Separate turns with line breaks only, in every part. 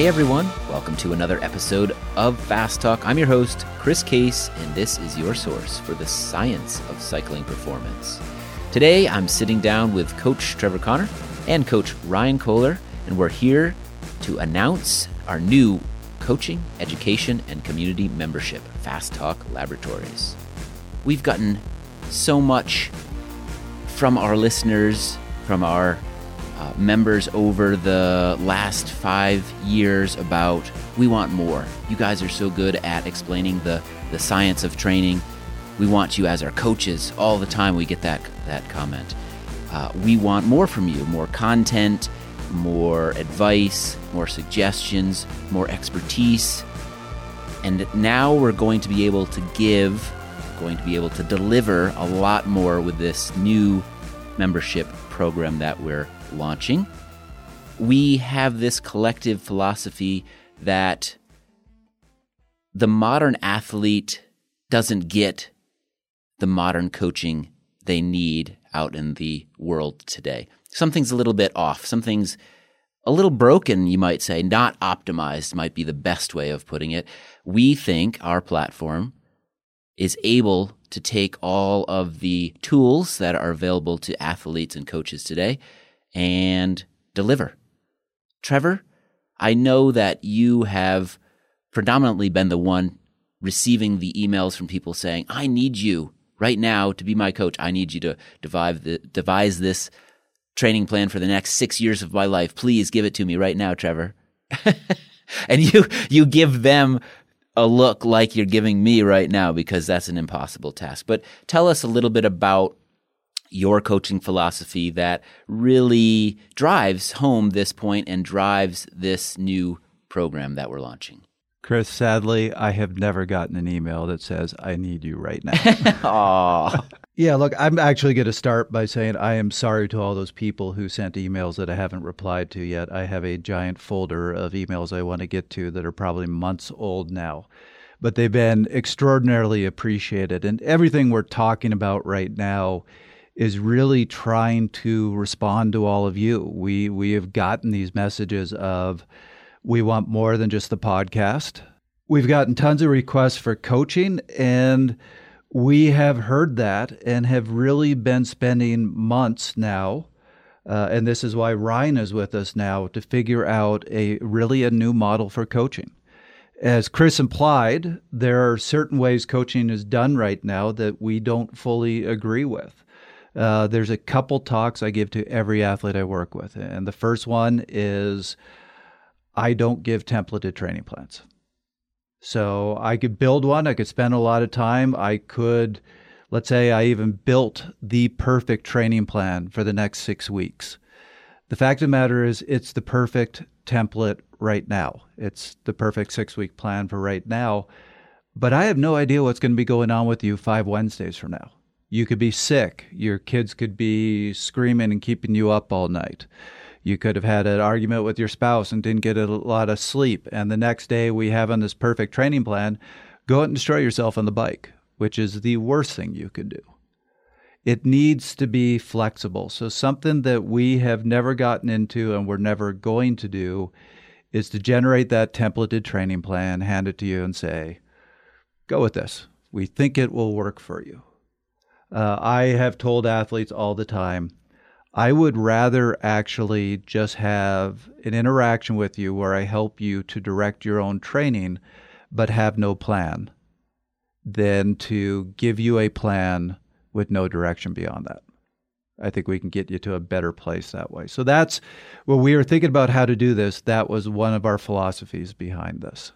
Hey everyone, welcome to another episode of Fast Talk. I'm your host, Chris Case, and this is your source for the science of cycling performance. Today, I'm sitting down with Coach Trevor Connor and Coach Ryan Kohler, and we're here to announce our new coaching, education, and community membership, Fast Talk Laboratories. We've gotten so much from our listeners, from our uh, members over the last five years about we want more. You guys are so good at explaining the, the science of training. We want you as our coaches all the time. We get that, that comment. Uh, we want more from you more content, more advice, more suggestions, more expertise. And now we're going to be able to give, going to be able to deliver a lot more with this new membership program that we're launching. We have this collective philosophy that the modern athlete doesn't get the modern coaching they need out in the world today. Something's a little bit off. Something's a little broken, you might say, not optimized might be the best way of putting it. We think our platform is able to take all of the tools that are available to athletes and coaches today and deliver. Trevor, I know that you have predominantly been the one receiving the emails from people saying, I need you right now to be my coach. I need you to devise, this training plan for the next six years of my life. Please give it to me right now, Trevor. and you, you give them a look like you're giving me right now because that's an impossible task. But tell us a little bit about your coaching philosophy that really drives home this point and drives this new program that we're launching.
Chris, sadly, I have never gotten an email that says, I need you right now.
Aww.
yeah, look, I'm actually going to start by saying I am sorry to all those people who sent emails that I haven't replied to yet. I have a giant folder of emails I want to get to that are probably months old now. But they've been extraordinarily appreciated. And everything we're talking about right now is really trying to respond to all of you. We we have gotten these messages of we want more than just the podcast. We've gotten tons of requests for coaching and we have heard that and have really been spending months now uh, and this is why Ryan is with us now to figure out a really a new model for coaching. As Chris implied, there are certain ways coaching is done right now that we don't fully agree with. Uh, there's a couple talks I give to every athlete I work with. And the first one is I don't give templated training plans. So I could build one, I could spend a lot of time. I could, let's say, I even built the perfect training plan for the next six weeks. The fact of the matter is, it's the perfect template right now. It's the perfect six week plan for right now. But I have no idea what's going to be going on with you five Wednesdays from now. You could be sick. Your kids could be screaming and keeping you up all night. You could have had an argument with your spouse and didn't get a lot of sleep. And the next day, we have on this perfect training plan go out and destroy yourself on the bike, which is the worst thing you could do. It needs to be flexible. So, something that we have never gotten into and we're never going to do is to generate that templated training plan, hand it to you, and say, go with this. We think it will work for you. Uh, I have told athletes all the time, I would rather actually just have an interaction with you where I help you to direct your own training, but have no plan, than to give you a plan with no direction beyond that. I think we can get you to a better place that way. So that's when we were thinking about how to do this. That was one of our philosophies behind this.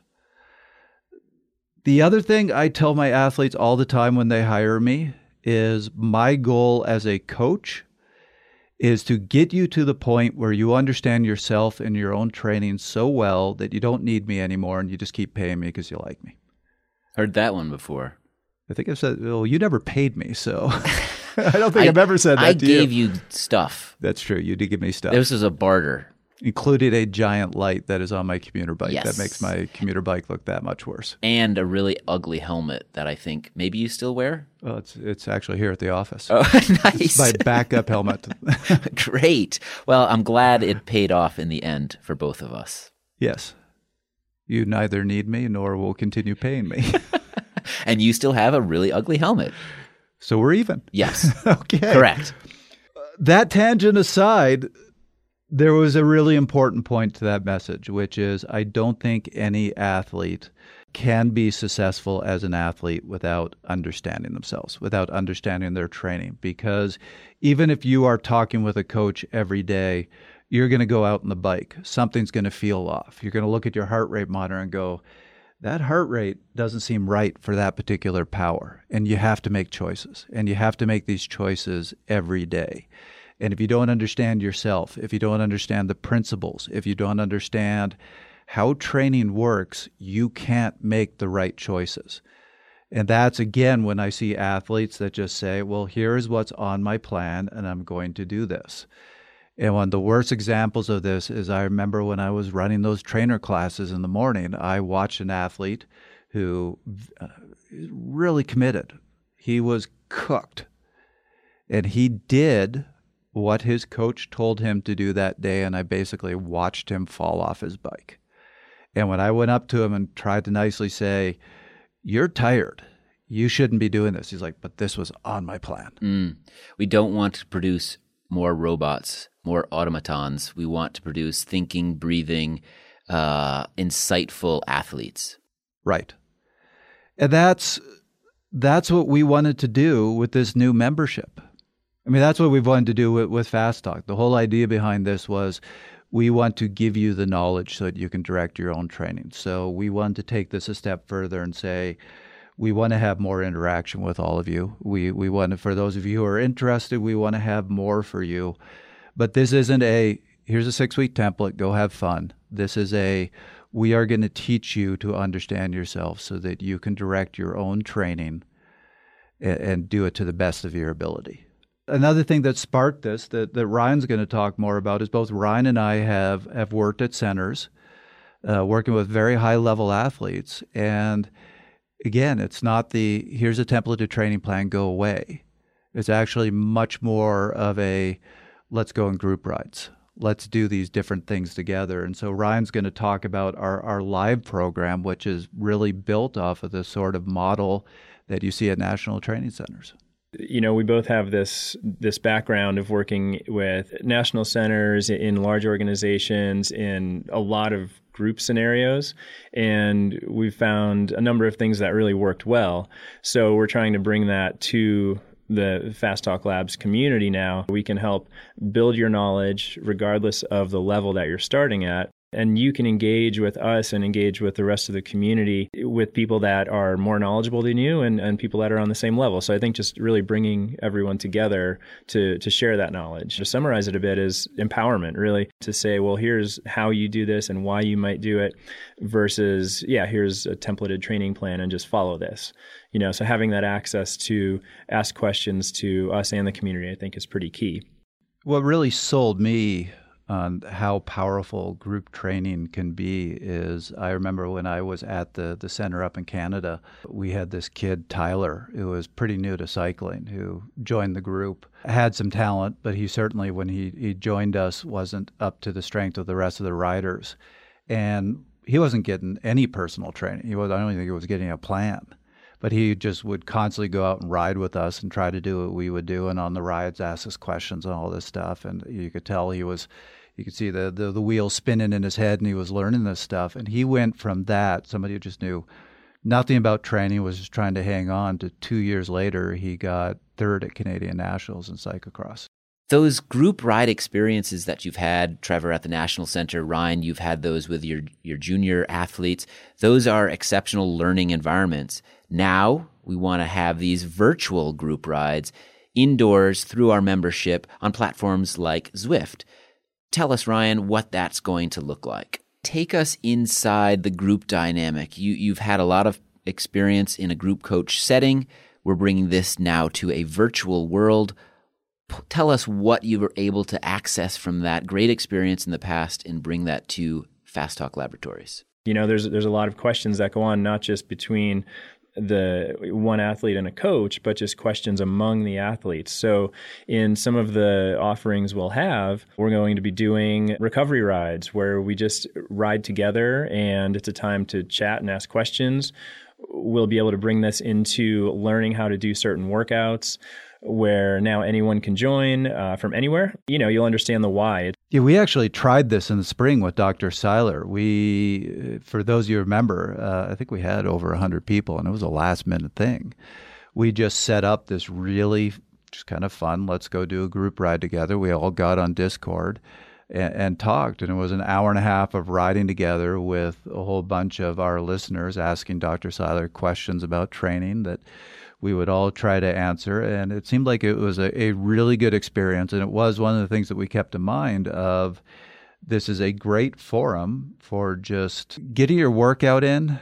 The other thing I tell my athletes all the time when they hire me is my goal as a coach is to get you to the point where you understand yourself and your own training so well that you don't need me anymore and you just keep paying me because you like me.
Heard that one before.
I think I've said, well, you never paid me, so I don't think I, have ever said that
I gave you. you stuff.
That's true. You did give me stuff.
This is a barter
included a giant light that is on my commuter bike.
Yes.
That makes my commuter bike look that much worse.
And a really ugly helmet that I think maybe you still wear.
Well, it's it's actually here at the office.
Oh, nice!
It's my backup helmet.
Great. Well, I'm glad it paid off in the end for both of us.
Yes. You neither need me nor will continue paying me.
and you still have a really ugly helmet.
So we're even.
Yes.
okay.
Correct.
That tangent aside, there was a really important point to that message, which is I don't think any athlete can be successful as an athlete without understanding themselves, without understanding their training. Because even if you are talking with a coach every day, you're going to go out on the bike. Something's going to feel off. You're going to look at your heart rate monitor and go, that heart rate doesn't seem right for that particular power. And you have to make choices. And you have to make these choices every day. And if you don't understand yourself, if you don't understand the principles, if you don't understand how training works, you can't make the right choices. And that's again when I see athletes that just say, well, here's what's on my plan, and I'm going to do this. And one of the worst examples of this is I remember when I was running those trainer classes in the morning, I watched an athlete who uh, really committed. He was cooked. And he did what his coach told him to do that day. And I basically watched him fall off his bike. And when I went up to him and tried to nicely say, You're tired. You shouldn't be doing this. He's like, But this was on my plan.
Mm. We don't want to produce more robots, more automatons. We want to produce thinking, breathing, uh, insightful athletes.
Right. And that's that's what we wanted to do with this new membership. I mean, that's what we've wanted to do with, with Fast Talk. The whole idea behind this was we want to give you the knowledge so that you can direct your own training. So we want to take this a step further and say, we want to have more interaction with all of you. We we want to, for those of you who are interested, we want to have more for you. But this isn't a here's a six week template, go have fun. This is a we are going to teach you to understand yourself so that you can direct your own training and, and do it to the best of your ability. Another thing that sparked this that, that Ryan's going to talk more about is both Ryan and I have, have worked at centers, uh, working with very high level athletes. And again, it's not the here's a templated training plan, go away. It's actually much more of a let's go in group rides. Let's do these different things together. And so Ryan's going to talk about our, our live program, which is really built off of the sort of model that you see at national training centers
you know, we both have this this background of working with national centers in large organizations in a lot of group scenarios, and we've found a number of things that really worked well. So we're trying to bring that to the Fast Talk Labs community now. We can help build your knowledge regardless of the level that you're starting at and you can engage with us and engage with the rest of the community with people that are more knowledgeable than you and, and people that are on the same level. So I think just really bringing everyone together to, to share that knowledge. To summarize it a bit is empowerment, really, to say, well, here's how you do this and why you might do it versus, yeah, here's a templated training plan and just follow this. You know, so having that access to ask questions to us and the community, I think is pretty key.
What really sold me on how powerful group training can be is I remember when I was at the, the center up in Canada, we had this kid, Tyler, who was pretty new to cycling, who joined the group, had some talent, but he certainly, when he, he joined us, wasn't up to the strength of the rest of the riders. And he wasn't getting any personal training. He was, I don't think he was getting a plan but he just would constantly go out and ride with us and try to do what we would do and on the rides ask us questions and all this stuff. And you could tell he was you could see the, the, the wheel spinning in his head and he was learning this stuff. And he went from that somebody who just knew nothing about training was just trying to hang on to two years later he got third at canadian nationals in cyclocross
those group ride experiences that you've had, Trevor, at the National Center, Ryan, you've had those with your, your junior athletes. Those are exceptional learning environments. Now we want to have these virtual group rides indoors through our membership on platforms like Zwift. Tell us, Ryan, what that's going to look like. Take us inside the group dynamic. You, you've had a lot of experience in a group coach setting. We're bringing this now to a virtual world. Tell us what you were able to access from that great experience in the past and bring that to Fast Talk Laboratories.
You know, there's there's a lot of questions that go on, not just between the one athlete and a coach, but just questions among the athletes. So, in some of the offerings we'll have, we're going to be doing recovery rides where we just ride together and it's a time to chat and ask questions. We'll be able to bring this into learning how to do certain workouts where now anyone can join uh, from anywhere. You know, you'll understand the why.
Yeah, we actually tried this in the spring with Dr. Seiler. We, for those you remember, uh, I think we had over 100 people, and it was a last minute thing. We just set up this really just kind of fun, let's go do a group ride together. We all got on Discord and, and talked, and it was an hour and a half of riding together with a whole bunch of our listeners asking Dr. Seiler questions about training that we would all try to answer. And it seemed like it was a, a really good experience. And it was one of the things that we kept in mind of this is a great forum for just getting your workout in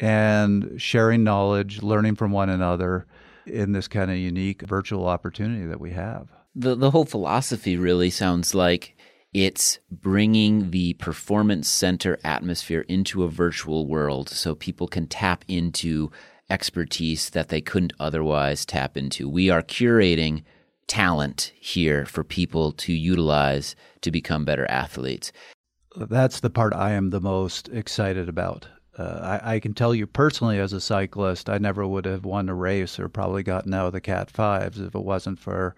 and sharing knowledge, learning from one another in this kind of unique virtual opportunity that we have.
The the whole philosophy really sounds like it's bringing the performance center atmosphere into a virtual world so people can tap into expertise that they couldn't otherwise tap into. We are curating talent here for people to utilize to become better athletes.
That's the part I am the most excited about. Uh, I, I, can tell you personally, as a cyclist, I never would have won a race or probably gotten out of the Cat Fives if it wasn't for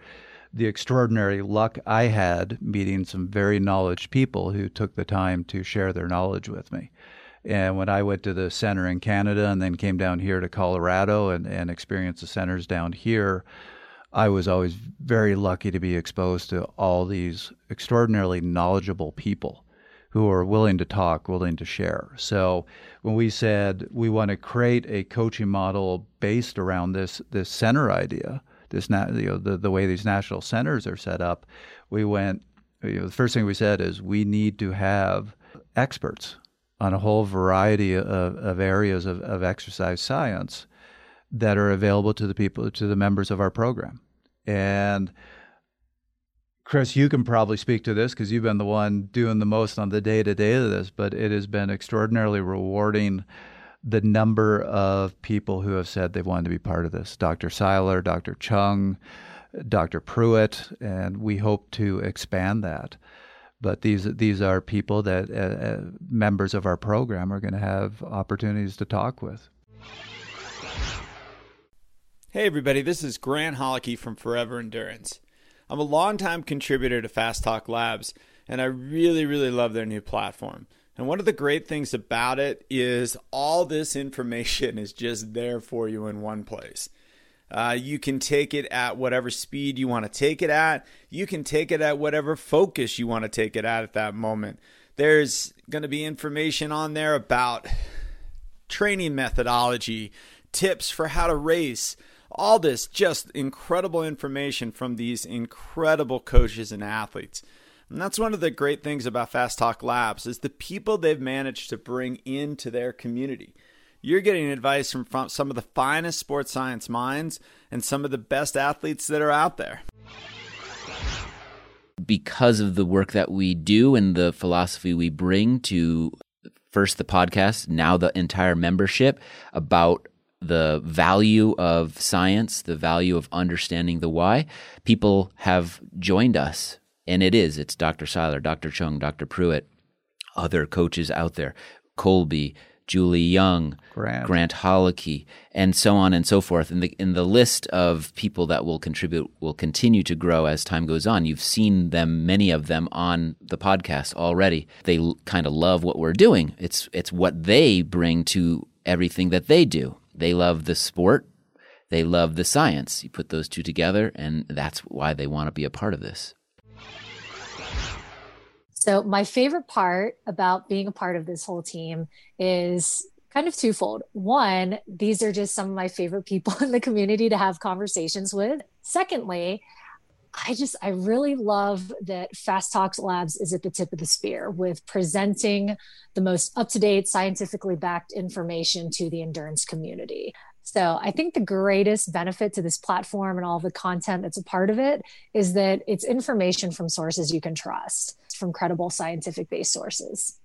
the extraordinary luck I had meeting some very knowledgeable people who took the time to share their knowledge with me. And when I went to the center in Canada and then came down here to Colorado and, and experienced the centers down here, I was always very lucky to be exposed to all these extraordinarily knowledgeable people who are willing to talk, willing to share. So when we said we want to create a coaching model based around this this center idea, this you know the, the way these national centers are set up, we went. You know, the first thing we said is we need to have experts on a whole variety of, of areas of, of exercise science that are available to the people, to the members of our program. And Chris, you can probably speak to this because you've been the one doing the most on the day to day of this, but it has been extraordinarily rewarding the number of people who have said they wanted to be part of this. Dr. Seiler, Dr. Cheung, Dr. Pruitt, and we hope to expand that. But these these are people that uh, uh, members of our program are going to have opportunities to talk with.
Hey everybody, this is Grant Holicky from Forever Endurance. I'm a longtime contributor to Fast Talk Labs, and I really, really love their new platform. And one of the great things about it is all this information is just there for you in one place. Uh, you can take it at whatever speed you want to take it at. You can take it at whatever focus you want to take it at at that moment. There's going to be information on there about training methodology, tips for how to race, all this just incredible information from these incredible coaches and athletes. And that's one of the great things about Fast Talk Labs is the people they've managed to bring into their community. You're getting advice from, from some of the finest sports science minds and some of the best athletes that are out there.
Because of the work that we do and the philosophy we bring to first the podcast, now the entire membership about the value of science, the value of understanding the why, people have joined us. And it is, it's Dr. Seiler, Dr. Cheung, Dr. Pruitt, other coaches out there, Colby, Julie Young,
Grant,
Grant Holicky, and so on and so forth. And the, in the list of people that will contribute will continue to grow as time goes on. You've seen them, many of them, on the podcast already. They l- kind of love what we're doing. It's it's what they bring to everything that they do. They love the sport. They love the science. You put those two together, and that's why they want to be a part of this.
So, my favorite part about being a part of this whole team is kind of twofold. One, these are just some of my favorite people in the community to have conversations with. Secondly, I just, I really love that Fast Talks Labs is at the tip of the spear with presenting the most up to date, scientifically backed information to the endurance community. So I think the greatest benefit to this platform and all the content that's a part of it is that it's information from sources you can trust, from credible scientific based sources.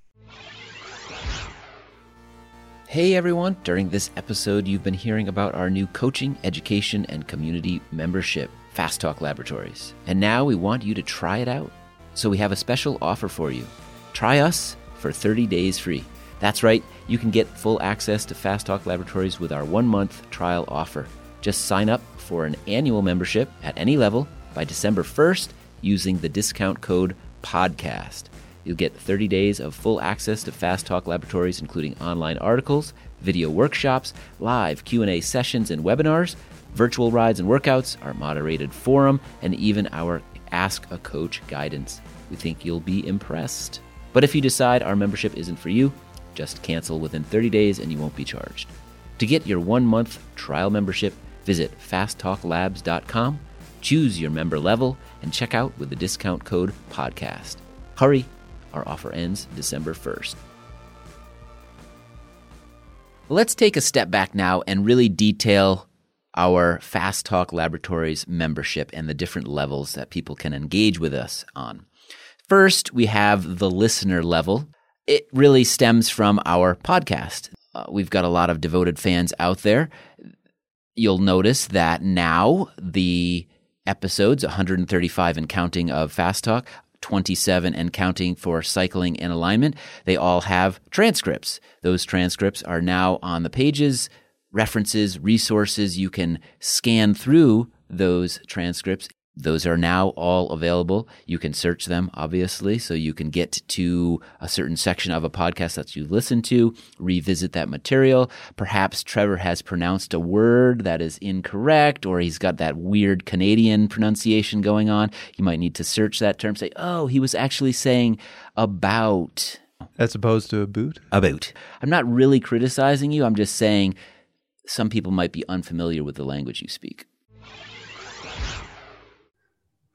Hey everyone, during this episode, you've been hearing about our new coaching, education, and community membership, Fast Talk Laboratories. And now we want you to try it out. So we have a special offer for you. Try us for 30 days free. That's right, you can get full access to Fast Talk Laboratories with our one month trial offer. Just sign up for an annual membership at any level by December 1st using the discount code PODCAST. You'll get 30 days of full access to Fast Talk Laboratories including online articles, video workshops, live Q&A sessions and webinars, virtual rides and workouts, our moderated forum, and even our Ask a Coach guidance. We think you'll be impressed. But if you decide our membership isn't for you, just cancel within 30 days and you won't be charged. To get your 1-month trial membership, visit fasttalklabs.com, choose your member level, and check out with the discount code podcast. Hurry our offer ends December 1st. Let's take a step back now and really detail our Fast Talk Laboratories membership and the different levels that people can engage with us on. First, we have the listener level. It really stems from our podcast. Uh, we've got a lot of devoted fans out there. You'll notice that now the episodes, 135 and counting of Fast Talk, 27 and counting for Cycling in Alignment. They all have transcripts. Those transcripts are now on the pages, references, resources. You can scan through those transcripts those are now all available. You can search them, obviously, so you can get to a certain section of a podcast that you listen to, revisit that material. Perhaps Trevor has pronounced a word that is incorrect, or he's got that weird Canadian pronunciation going on. You might need to search that term, say, oh, he was actually saying about.
As opposed to a boot?
About. I'm not really criticizing you. I'm just saying some people might be unfamiliar with the language you speak.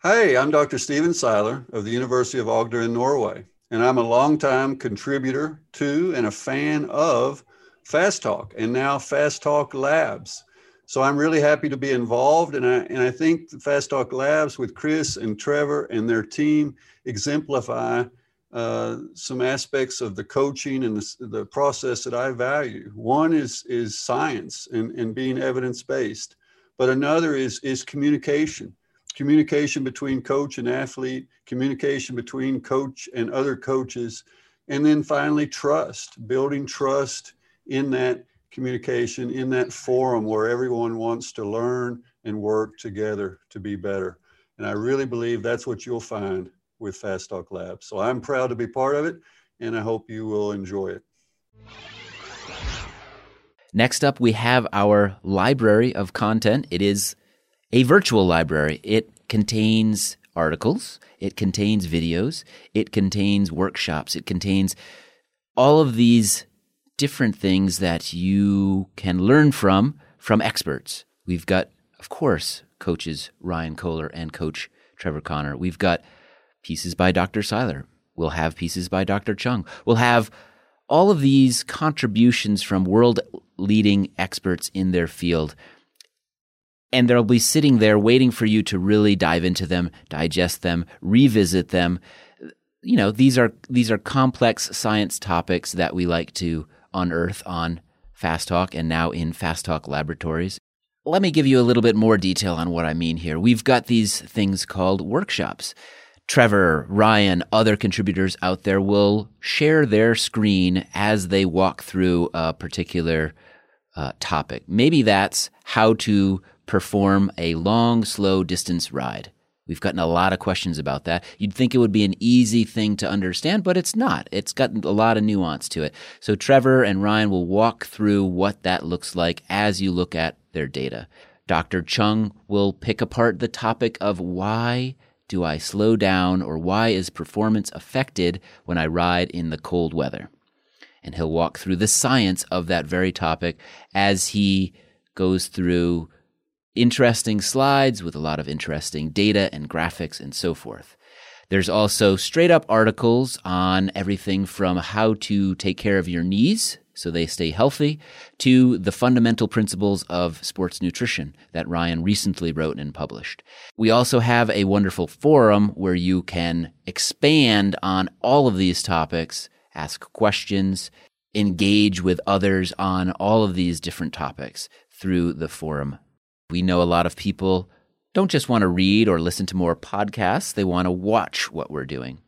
Hey, I'm Dr. Stephen Seiler of the University of Agder in Norway, and I'm a longtime contributor to and a fan of Fast Talk and now Fast Talk Labs. So I'm really happy to be involved, and I, and I think Fast Talk Labs with Chris and Trevor and their team exemplify uh, some aspects of the coaching and the, the process that I value. One is, is science and, and being evidence based, but another is, is communication communication between coach and athlete, communication between coach and other coaches, and then finally trust, building trust in that communication, in that forum where everyone wants to learn and work together to be better. And I really believe that's what you'll find with Fast Talk Labs. So I'm proud to be part of it, and I hope you will enjoy it.
Next up, we have our library of content. It is a virtual library. It contains articles, it contains videos, it contains workshops, it contains all of these different things that you can learn from from experts. We've got, of course, coaches Ryan Kohler and coach Trevor Connor. We've got pieces by Dr. Seiler. We'll have pieces by Dr. Cheung. We'll have all of these contributions from world leading experts in their field and they'll be sitting there waiting for you to really dive into them, digest them, revisit them. You know, these are these are complex science topics that we like to unearth on Fast Talk and now in Fast Talk laboratories. Let me give you a little bit more detail on what I mean here. We've got these things called workshops. Trevor, Ryan, other contributors out there will share their screen as they walk through a particular uh, topic. Maybe that's how to perform a long, slow distance ride? We've gotten a lot of questions about that. You'd think it would be an easy thing to understand, but it's not. It's got a lot of nuance to it. So Trevor and Ryan will walk through what that looks like as you look at their data. Dr. Cheung will pick apart the topic of why do I slow down or why is performance affected when I ride in the cold weather? And he'll walk through the science of that very topic as he goes through interesting slides with a lot of interesting data and graphics and so forth. There's also straight up articles on everything from how to take care of your knees so they stay healthy to the fundamental principles of sports nutrition that Ryan recently wrote and published. We also have a wonderful forum where you can expand on all of these topics, ask questions, engage with others on all of these different topics through the forum. We know a lot of people don't just want to read or listen to more podcasts, they want to watch what we're doing.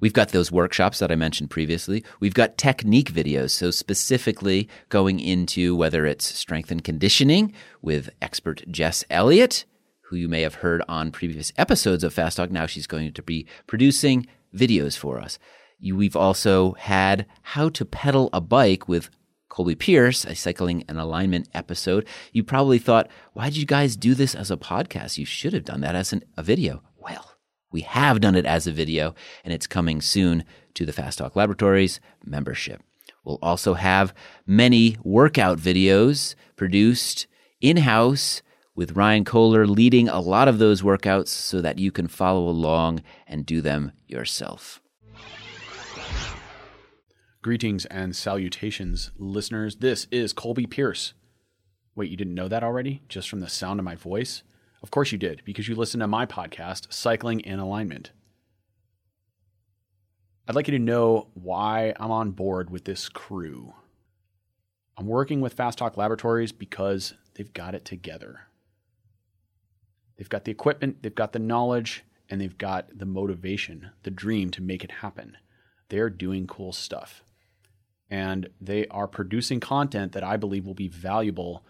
We've got those workshops that I mentioned previously. We've got technique videos, so specifically going into whether it's strength and conditioning with expert Jess Elliott, who you may have heard on previous episodes of Fast Talk. Now she's going to be producing videos for us. We've also had how to pedal a bike with Colby Pierce, a Cycling in Alignment episode. You probably thought, why did you guys do this as a podcast? You should have done that as an, a video. Well, we have done it as a video, and it's coming soon to the Fast Talk Laboratories membership. We'll also have many workout videos produced in house with Ryan Kohler leading a lot of those workouts so that you can follow along and do them yourself.
Greetings and salutations, listeners. This is Colby Pierce. Wait, you didn't know that already? Just from the sound of my voice? Of course you did, because you listen to my podcast, Cycling in Alignment. I'd like you to know why I'm on board with this crew. I'm working with Fast Talk Laboratories because they've got it together. They've got the equipment, they've got the knowledge, and they've got the motivation, the dream to make it happen. They're doing cool stuff and they are producing content that I believe will be valuable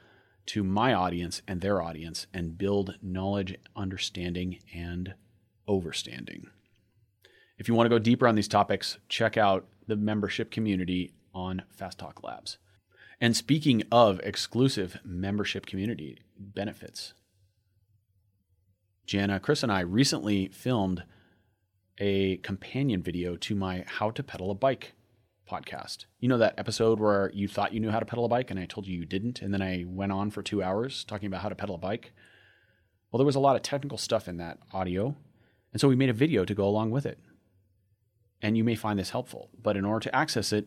to my audience and their audience and build knowledge, understanding, and overstanding. If you want to go deeper on these topics, check out the membership community on Fast Talk Labs. And speaking of exclusive membership community benefits, Jana, Chris, and I recently filmed a companion video to my How to Pedal a Bike podcast. You know that episode where you thought you knew how to pedal a bike and I told you you didn't, and then I went on for two hours talking about how to pedal a bike? Well, there was a lot of technical stuff in that audio, and so we made a video to go along with it. And you may find this helpful, but in order to access it,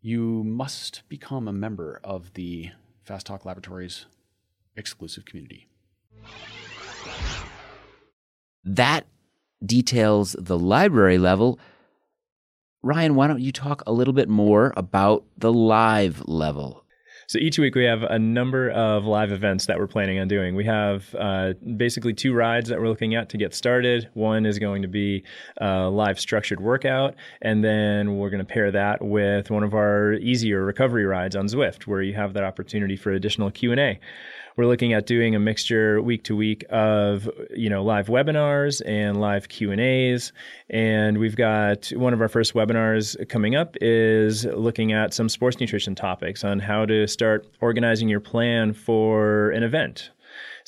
you must become a member of the Fast Talk Laboratories exclusive community.
That details the library level Ryan, why don't you talk a little bit more about the live level?
So each week we have a number of live events that we're planning on doing. We have uh, basically two rides that we're looking at to get started. One is going to be a live structured workout, and then we're going to pair that with one of our easier recovery rides on Zwift, where you have that opportunity for additional Q and A we're looking at doing a mixture week to week of you know live webinars and live Q and A's, and we've got one of our first webinars coming up is looking at some sports nutrition topics on how to start organizing your plan for an event.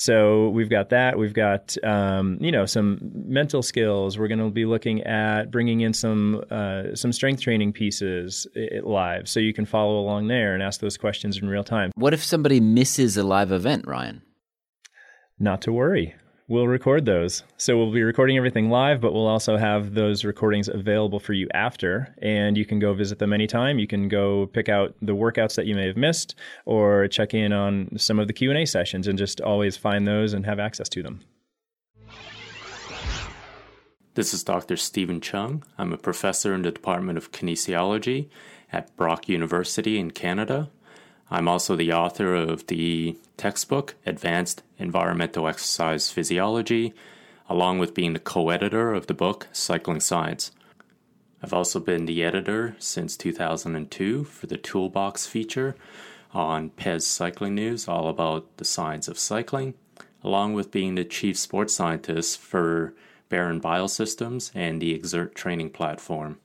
So we've got that. We've got um, you know some mental skills. We're going to be looking at bringing in some uh, some strength training pieces live, so you can follow along there and ask those questions in real time.
What if somebody misses a live event, Ryan?
Not to worry we'll record those. So we'll be recording everything live, but we'll also have those recordings available for you after, and you can go visit them anytime. You can go pick out the workouts that you may have missed, or check in on some of the Q and A sessions, and just always find those and have access to them.
This is Dr. Stephen Cheung. I'm a professor in the Department of Kinesiology at Brock University in Canada. I'm also the author of the textbook, Advanced Environmental Exercise Physiology, along with being the co editor of the book, Cycling Science. I've also been the editor since 2002 for the Toolbox feature on Pez Cycling News, all about the science of cycling, along with being the chief sports scientist for Baron Biosystems and the Xert training platform.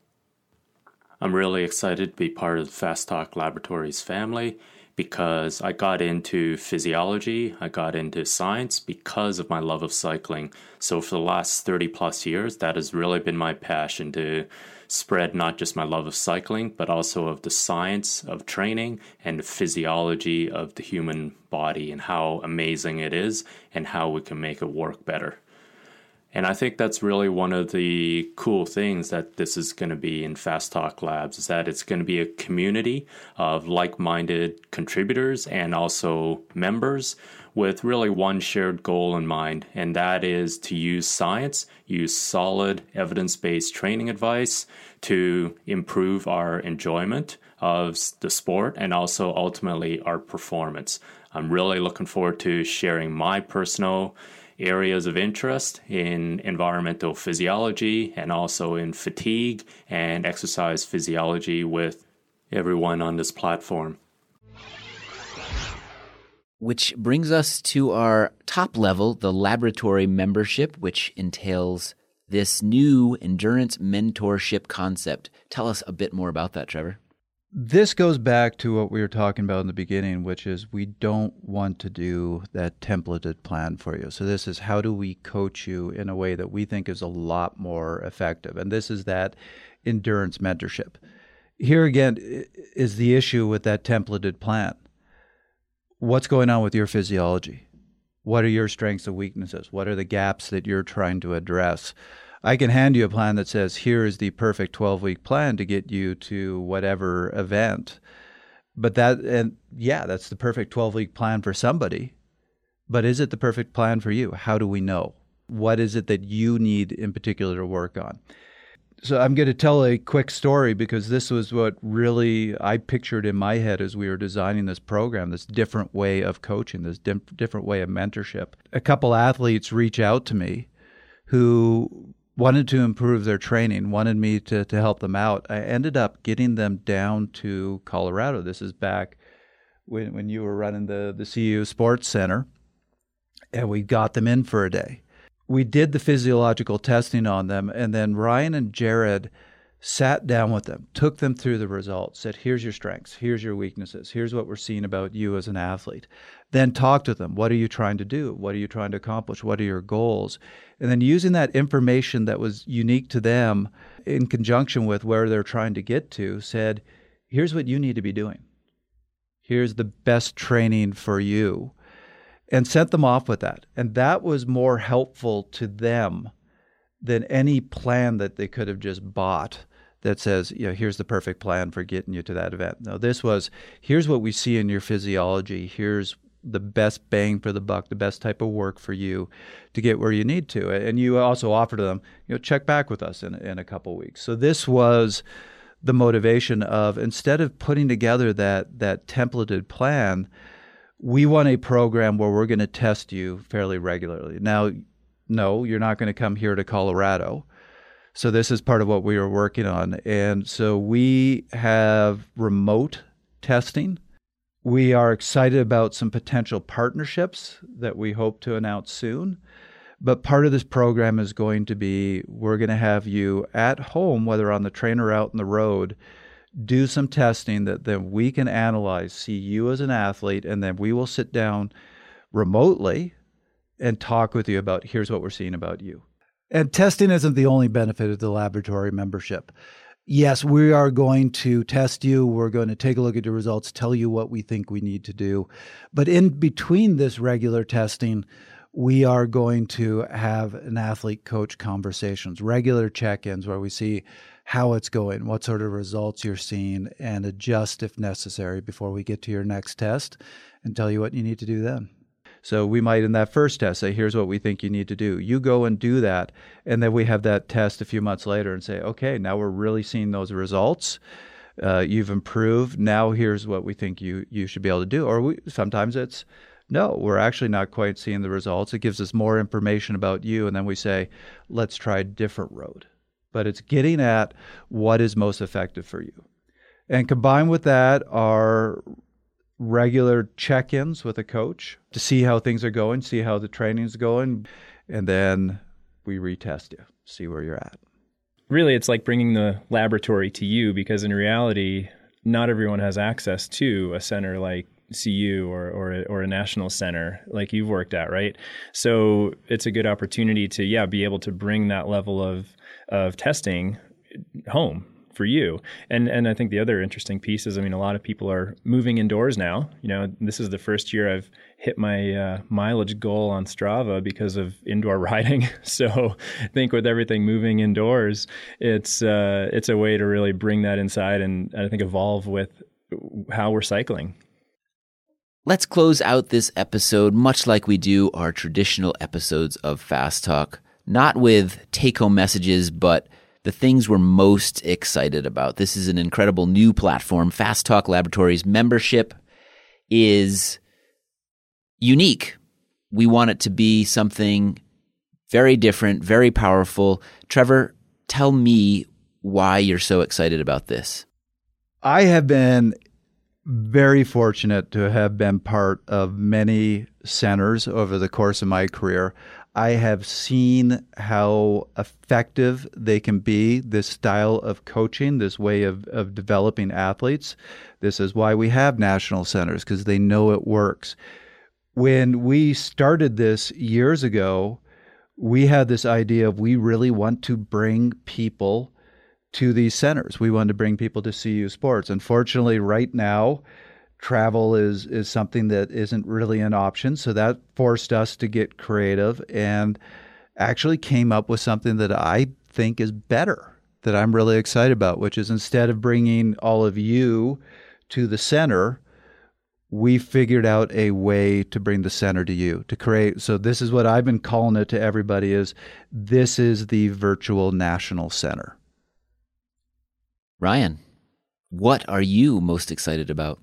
I'm really excited to be part of the Fast Talk Laboratories family because I got into physiology, I got into science because of my love of cycling. So for the last 30 plus years, that has really been my passion to spread not just my love of cycling, but also of the science of training and the physiology of the human body and how amazing it is and how we can make it work better. And I think that's really one of the cool things that this is going to be in Fast Talk Labs is that it's going to be a community of like minded contributors and also members with really one shared goal in mind, and that is to use science, use solid evidence based training advice to improve our enjoyment of the sport and also ultimately our performance. I'm really looking forward to sharing my personal areas of interest in environmental physiology and also in fatigue and exercise physiology with everyone on this platform.
Which brings us to our top level, the laboratory membership, which entails this new endurance mentorship concept. Tell us a bit more about that, Trevor.
This goes back to what we were talking about in the beginning, which is we don't want to do that templated plan for you. So, this is how do we coach you in a way that we think is a lot more effective? And this is that endurance mentorship. Here again is the issue with that templated plan. What's going on with your physiology? What are your strengths and weaknesses? What are the gaps that you're trying to address? I can hand you a plan that says, here is the perfect 12 week plan to get you to whatever event. But that, and yeah, that's the perfect 12 week plan for somebody. But is it the perfect plan for you? How do we know? What is it that you need in particular to work on? So I'm going to tell a quick story because this was what really I pictured in my head as we were designing this program, this different way of coaching, this different way of mentorship. A couple athletes reach out to me who wanted to improve their training, wanted me to, to help them out. I ended up getting them down to Colorado. This is back when, when you were running the, the CU Sports Center, and we got them in for a day. We did the physiological testing on them, and then Ryan and Jared sat down with them, took them through the results, said, Here's your strengths, here's your weaknesses, here's what we're seeing about you as an athlete. Then talk to them. What are you trying to do? What are you trying to accomplish? What are your goals? And then using that information that was unique to them in conjunction with where they're trying to get to, said, Here's what you need to be doing. Here's the best training for you. And sent them off with that. And that was more helpful to them than any plan that they could have just bought that says, you know, here's the perfect plan for getting you to that event. No, this was here's what we see in your physiology. Here's the best bang for the buck, the best type of work for you to get where you need to. And you also offer to them, you know, check back with us in, in a couple weeks. So this was the motivation of instead of putting together that that templated plan, we want a program where we're going to test you fairly regularly. Now, no, you're not going to come here to Colorado so this is part of what we are working on. And so we have remote testing. We are excited about some potential partnerships that we hope to announce soon. But part of this program is going to be we're going to have you at home, whether on the train or out in the road, do some testing that then we can analyze, see you as an athlete, and then we will sit down remotely and talk with you about here's what we're seeing about you. And testing isn't the only benefit of the laboratory membership. Yes, we are going to test you. We're going to take a look at your results, tell you what we think we need to do. But in between this regular testing, we are going to have an athlete coach conversations, regular check ins where we see how it's going, what sort of results you're seeing, and adjust if necessary before we get to your next test and tell you what you need to do then. So we might in that first test say, here's what we think you need to do. You go and do that. And then we have that test a few months later and say, okay, now we're really seeing those results. Uh, you've improved. Now here's what we think you, you should be able to do. Or we, sometimes it's, no, we're actually not quite seeing the results. It gives us more information about you. And then we say, let's try a different road. But it's getting at what is most effective for you. And combined with that are regular check-ins with a coach to see how things are going, see how the training's going, and then we retest you, see where you're at.
Really, it's like bringing the laboratory to you because in reality, not everyone has access to a center like CU or, or or a national center like you've worked at, right? So it's a good opportunity to yeah be able to bring that level of of testing home for you. And and I think the other interesting piece is, I mean, a lot of people are moving indoors now. You know, this is the first year I've hit my uh, mileage goal on Strava because of indoor riding. so I think with everything moving indoors, it's uh, it's a way to really bring that inside and I think evolve with how we're cycling.
Let's close out this episode much like we do our traditional episodes of Fast Talk, not with take home messages, but the things we're most excited about. This is an incredible new platform. Fast Talk Laboratories membership is unique. We want it to be something very different, very powerful. Trevor, tell me why you're so excited about this.
I have been very fortunate to have been part of many centers over the course of my career. I have seen how effective they can be, this style of coaching, this way of, of developing athletes. This is why we have national centers, because they know it works. When we started this years ago, we had this idea of we really want to bring people to these centers. We want to bring people to CU Sports. Unfortunately, right now, travel is is something that isn't really an option. So that forced us to get creative and actually came up with something that I think is better that I'm really excited about, which is instead of bringing all of you to the center, we figured out a way to bring the center to you to create so this is what I've been calling it to everybody is this is the virtual national center.
Ryan, what are you most excited about?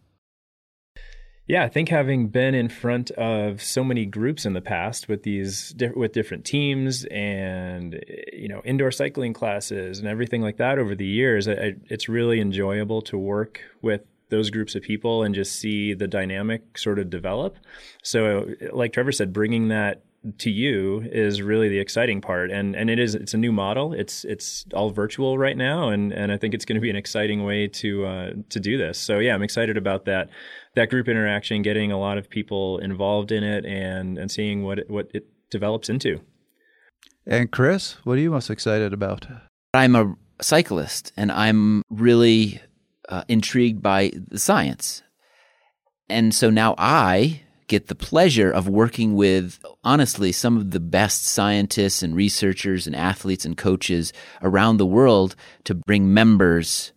Yeah, I think having been in front of so many groups in the past with these with different teams and you know indoor cycling classes and everything like that over the years, I, it's really enjoyable to work with those groups of people and just see the dynamic sort of develop. So, like Trevor said, bringing that to you is really the exciting part. And and it is it's a new model. It's it's all virtual right now and and I think it's going to be an exciting way to uh, to do this. So yeah I'm excited about that that group interaction getting a lot of people involved in it and and seeing what it, what it develops into.
And Chris what are you most excited about?
I'm a cyclist and I'm really uh, intrigued by the science. And so now I get the pleasure of working with, honestly, some of the best scientists and researchers and athletes and coaches around the world to bring members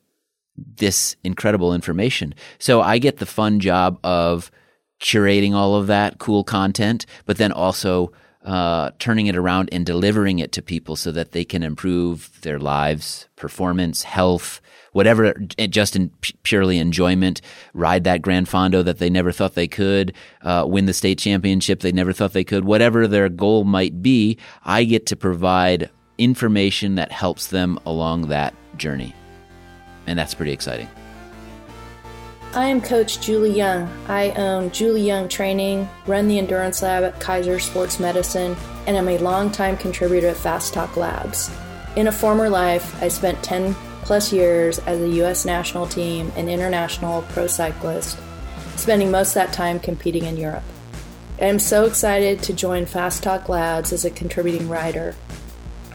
this incredible information. So I get the fun job of curating all of that cool content, but then also uh, turning it around and delivering it to people so that they can improve their lives, performance, health, whatever, just in purely enjoyment, ride that Gran Fondo that they never thought they could, uh, win the state championship they never thought they could, whatever their goal might be, I get to provide information that helps them along that journey. And that's pretty exciting.
I am Coach Julie Young. I own Julie Young Training, run the Endurance Lab at Kaiser Sports Medicine, and am a longtime contributor at Fast Talk Labs. In a former life, I spent 10 plus years as a U.S. national team and international pro cyclist, spending most of that time competing in Europe. I am so excited to join Fast Talk Labs as a contributing writer.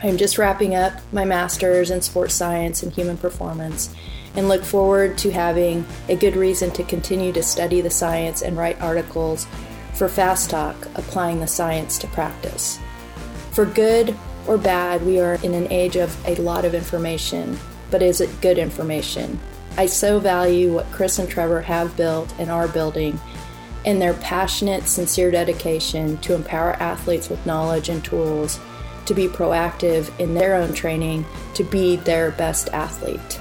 I am just wrapping up my master's in sports science and human performance and look forward to having a good reason to continue to study the science and write articles for Fast Talk, applying the science to practice. For good or bad, we are in an age of a lot of information, but is it good information? I so value what Chris and Trevor have built and are building and their passionate, sincere dedication to empower athletes with knowledge and tools to be proactive in their own training to be their best athlete.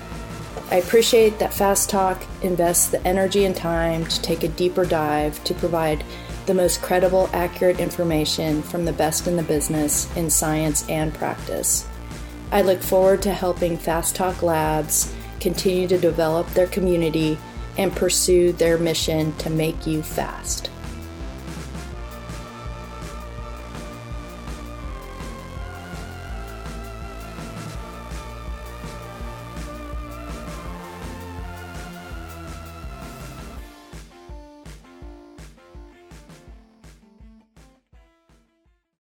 I appreciate that Fast Talk invests the energy and time to take a deeper dive to provide the most credible, accurate information from the best in the business in science and practice. I look forward to helping Fast Talk Labs continue to develop their community and pursue their mission to make you fast.